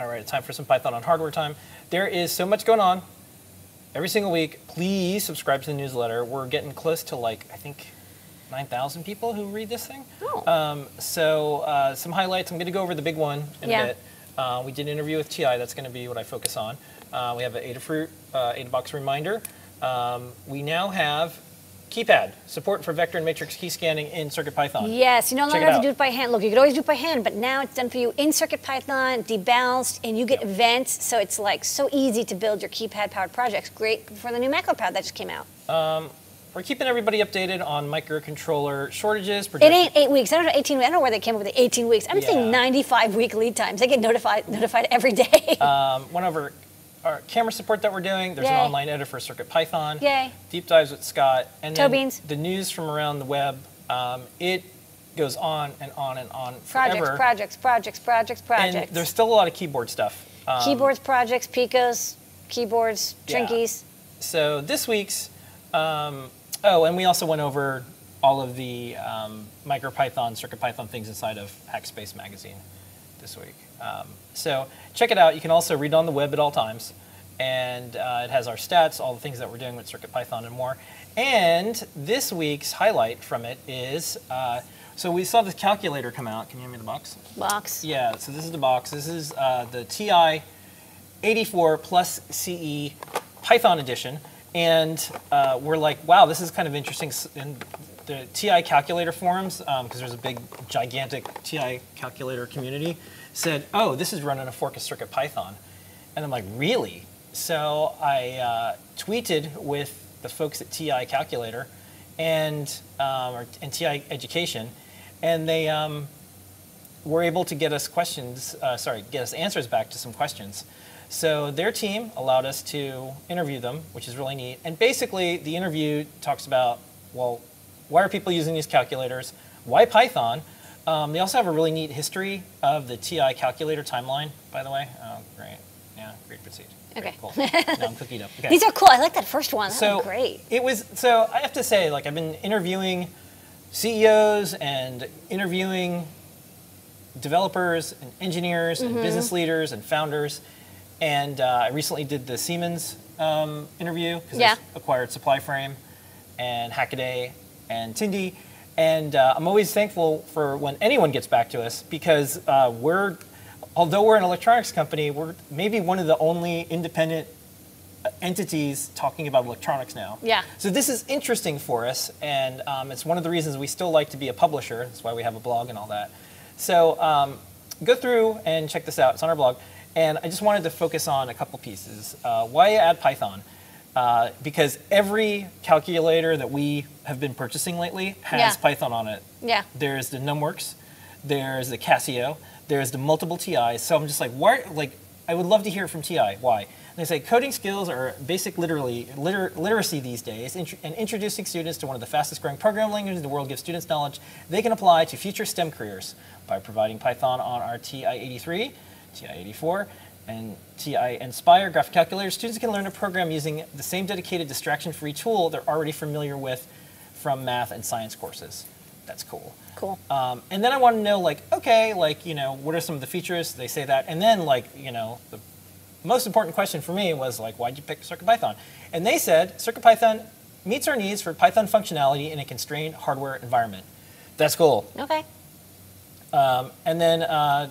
All right, it's time for some Python on hardware time. There is so much going on every single week. Please subscribe to the newsletter. We're getting close to like, I think, 9,000 people who read this thing. Oh. Um, so uh, some highlights. I'm going to go over the big one in Yeah. a bit. Uh, we did an interview with TI. That's going to be what I focus on. Uh, we have an Adafruit, uh, Adabox reminder. Um, we now have keypad support for vector and matrix key scanning in CircuitPython. Yes, you no longer have to do it by hand. Look, you could always do it by hand, but now it's done for you in CircuitPython, debounced, and you get Yep. events, so it's like so easy to build your keypad-powered projects. Great for the new MacroPad that just came out. We're keeping everybody updated on microcontroller shortages. It ain't eight weeks. I don't know 18. I don't know where they came up with the 18 weeks. I'm Yeah. seeing 95 week lead times. They get notified notified every day. Um, one of our, camera support that we're doing. There's Yay. an online editor for CircuitPython. Yay. Deep dives with Scott. And then Toe-beans. the news from around the web. Um, it goes on and on and on projects, forever. projects, projects, projects, and there's still a lot of keyboard stuff. Um, Keyboards, projects, Picos, keyboards, Yeah. Trinkeys. So this week's, um, oh, and we also went over all of the um, MicroPython, CircuitPython things inside of Hackspace magazine this week. Um, so check it out. You can also read it on the web at all times, and uh, it has our stats, all the things that we're doing with CircuitPython and more. And this week's highlight from it is, uh, so we saw this calculator come out. Can you hand me the box? Box. Yeah, so this is the box. This is uh, the TI 84 plus CE Python edition. And uh, we're like, wow, this is kind of interesting. In the TI calculator forums, because there's a big, gigantic TI calculator community, said, oh, this is running a fork of Circuit Python. And I'm like, really? So I uh, tweeted with the folks at TI Calculator and, um, or, and TI Education, and they, um, were able to get us questions, uh, sorry, get us answers back to some questions. So their team allowed us to interview them, which is really neat. And basically, the interview talks about, well, why are people using these calculators? Why Python? Um, they also have a really neat history of the TI calculator timeline, by the way. Oh, great. Yeah, great proceed. Great, Okay. Cool. now I'm cookied up. Okay. These are cool. I like that first one. That So great. It was so I have to say, like I've been interviewing CEOs and interviewing developers and engineers Mm-hmm. and business leaders and founders, and uh, I recently did the Siemens um, interview because Yeah. they acquired SupplyFrame and Hackaday and Tindie, and uh, I'm always thankful for when anyone gets back to us because uh, we're, although we're an electronics company, we're maybe one of the only independent entities talking about electronics now. Yeah. So this is interesting for us, and um, it's one of the reasons we still like to be a publisher. That's why we have a blog and all that. So um, go through and check this out. It's on our blog, and I just wanted to focus on a couple pieces. Uh, why add Python? Uh, because every calculator that we have been purchasing lately has Yeah. Python on it. Yeah. There's the NumWorks, there's the Casio, there's the multiple TIs. So I'm just like, why? Like, I would love to hear from TI. Why? And they say coding skills are basic literally liter- literacy these days, int- and introducing students to one of the fastest growing programming languages in the world gives students knowledge they can apply to future STEM careers by providing Python on our TI-83, TI-84, and TI Nspire graphic calculators. Students can learn to program using the same dedicated distraction-free tool they're already familiar with from math and science courses. That's cool. Cool. Um, and then I want to know, like, okay, like, you know, what are some of the features? They say that. And then, like, you know, the most important question for me was, like, why'd you pick CircuitPython? And they said CircuitPython meets our needs for Python functionality in a constrained hardware environment. That's cool. Okay. Um, and then uh,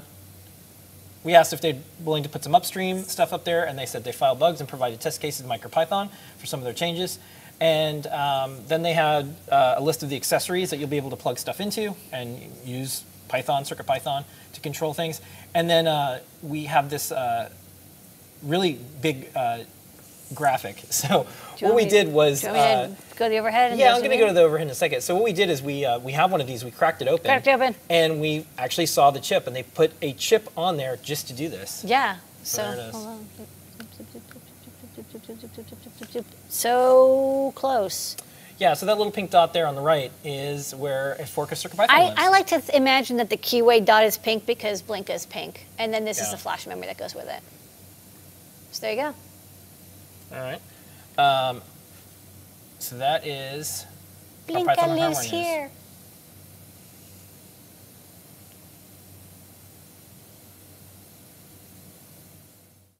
we asked if they're willing to put some upstream stuff up there, and they said they filed bugs and provided test cases in MicroPython for some of their changes. And um, then they had uh, a list of the accessories that you'll be able to plug stuff into and use Python, CircuitPython to control things. And then uh, we have this uh, really big uh, graphic. So what we did was. Do you want me uh, go to the overhead? And yeah, I'm going to go to the overhead in a second. So what we did is we uh, we have one of these. We cracked it open. Cracked it open. And we actually saw the chip, and they put a chip on there just to do this. Yeah. So, there it is. hold on. So close. Yeah. So that little pink dot there on the right is where a fork of CircuitPython I, lives. I like to imagine that the keyway dot is pink because Blink is pink, and then this is the flash memory that goes with it. So there you go. All right. Um, so that is Blinka lives news. here.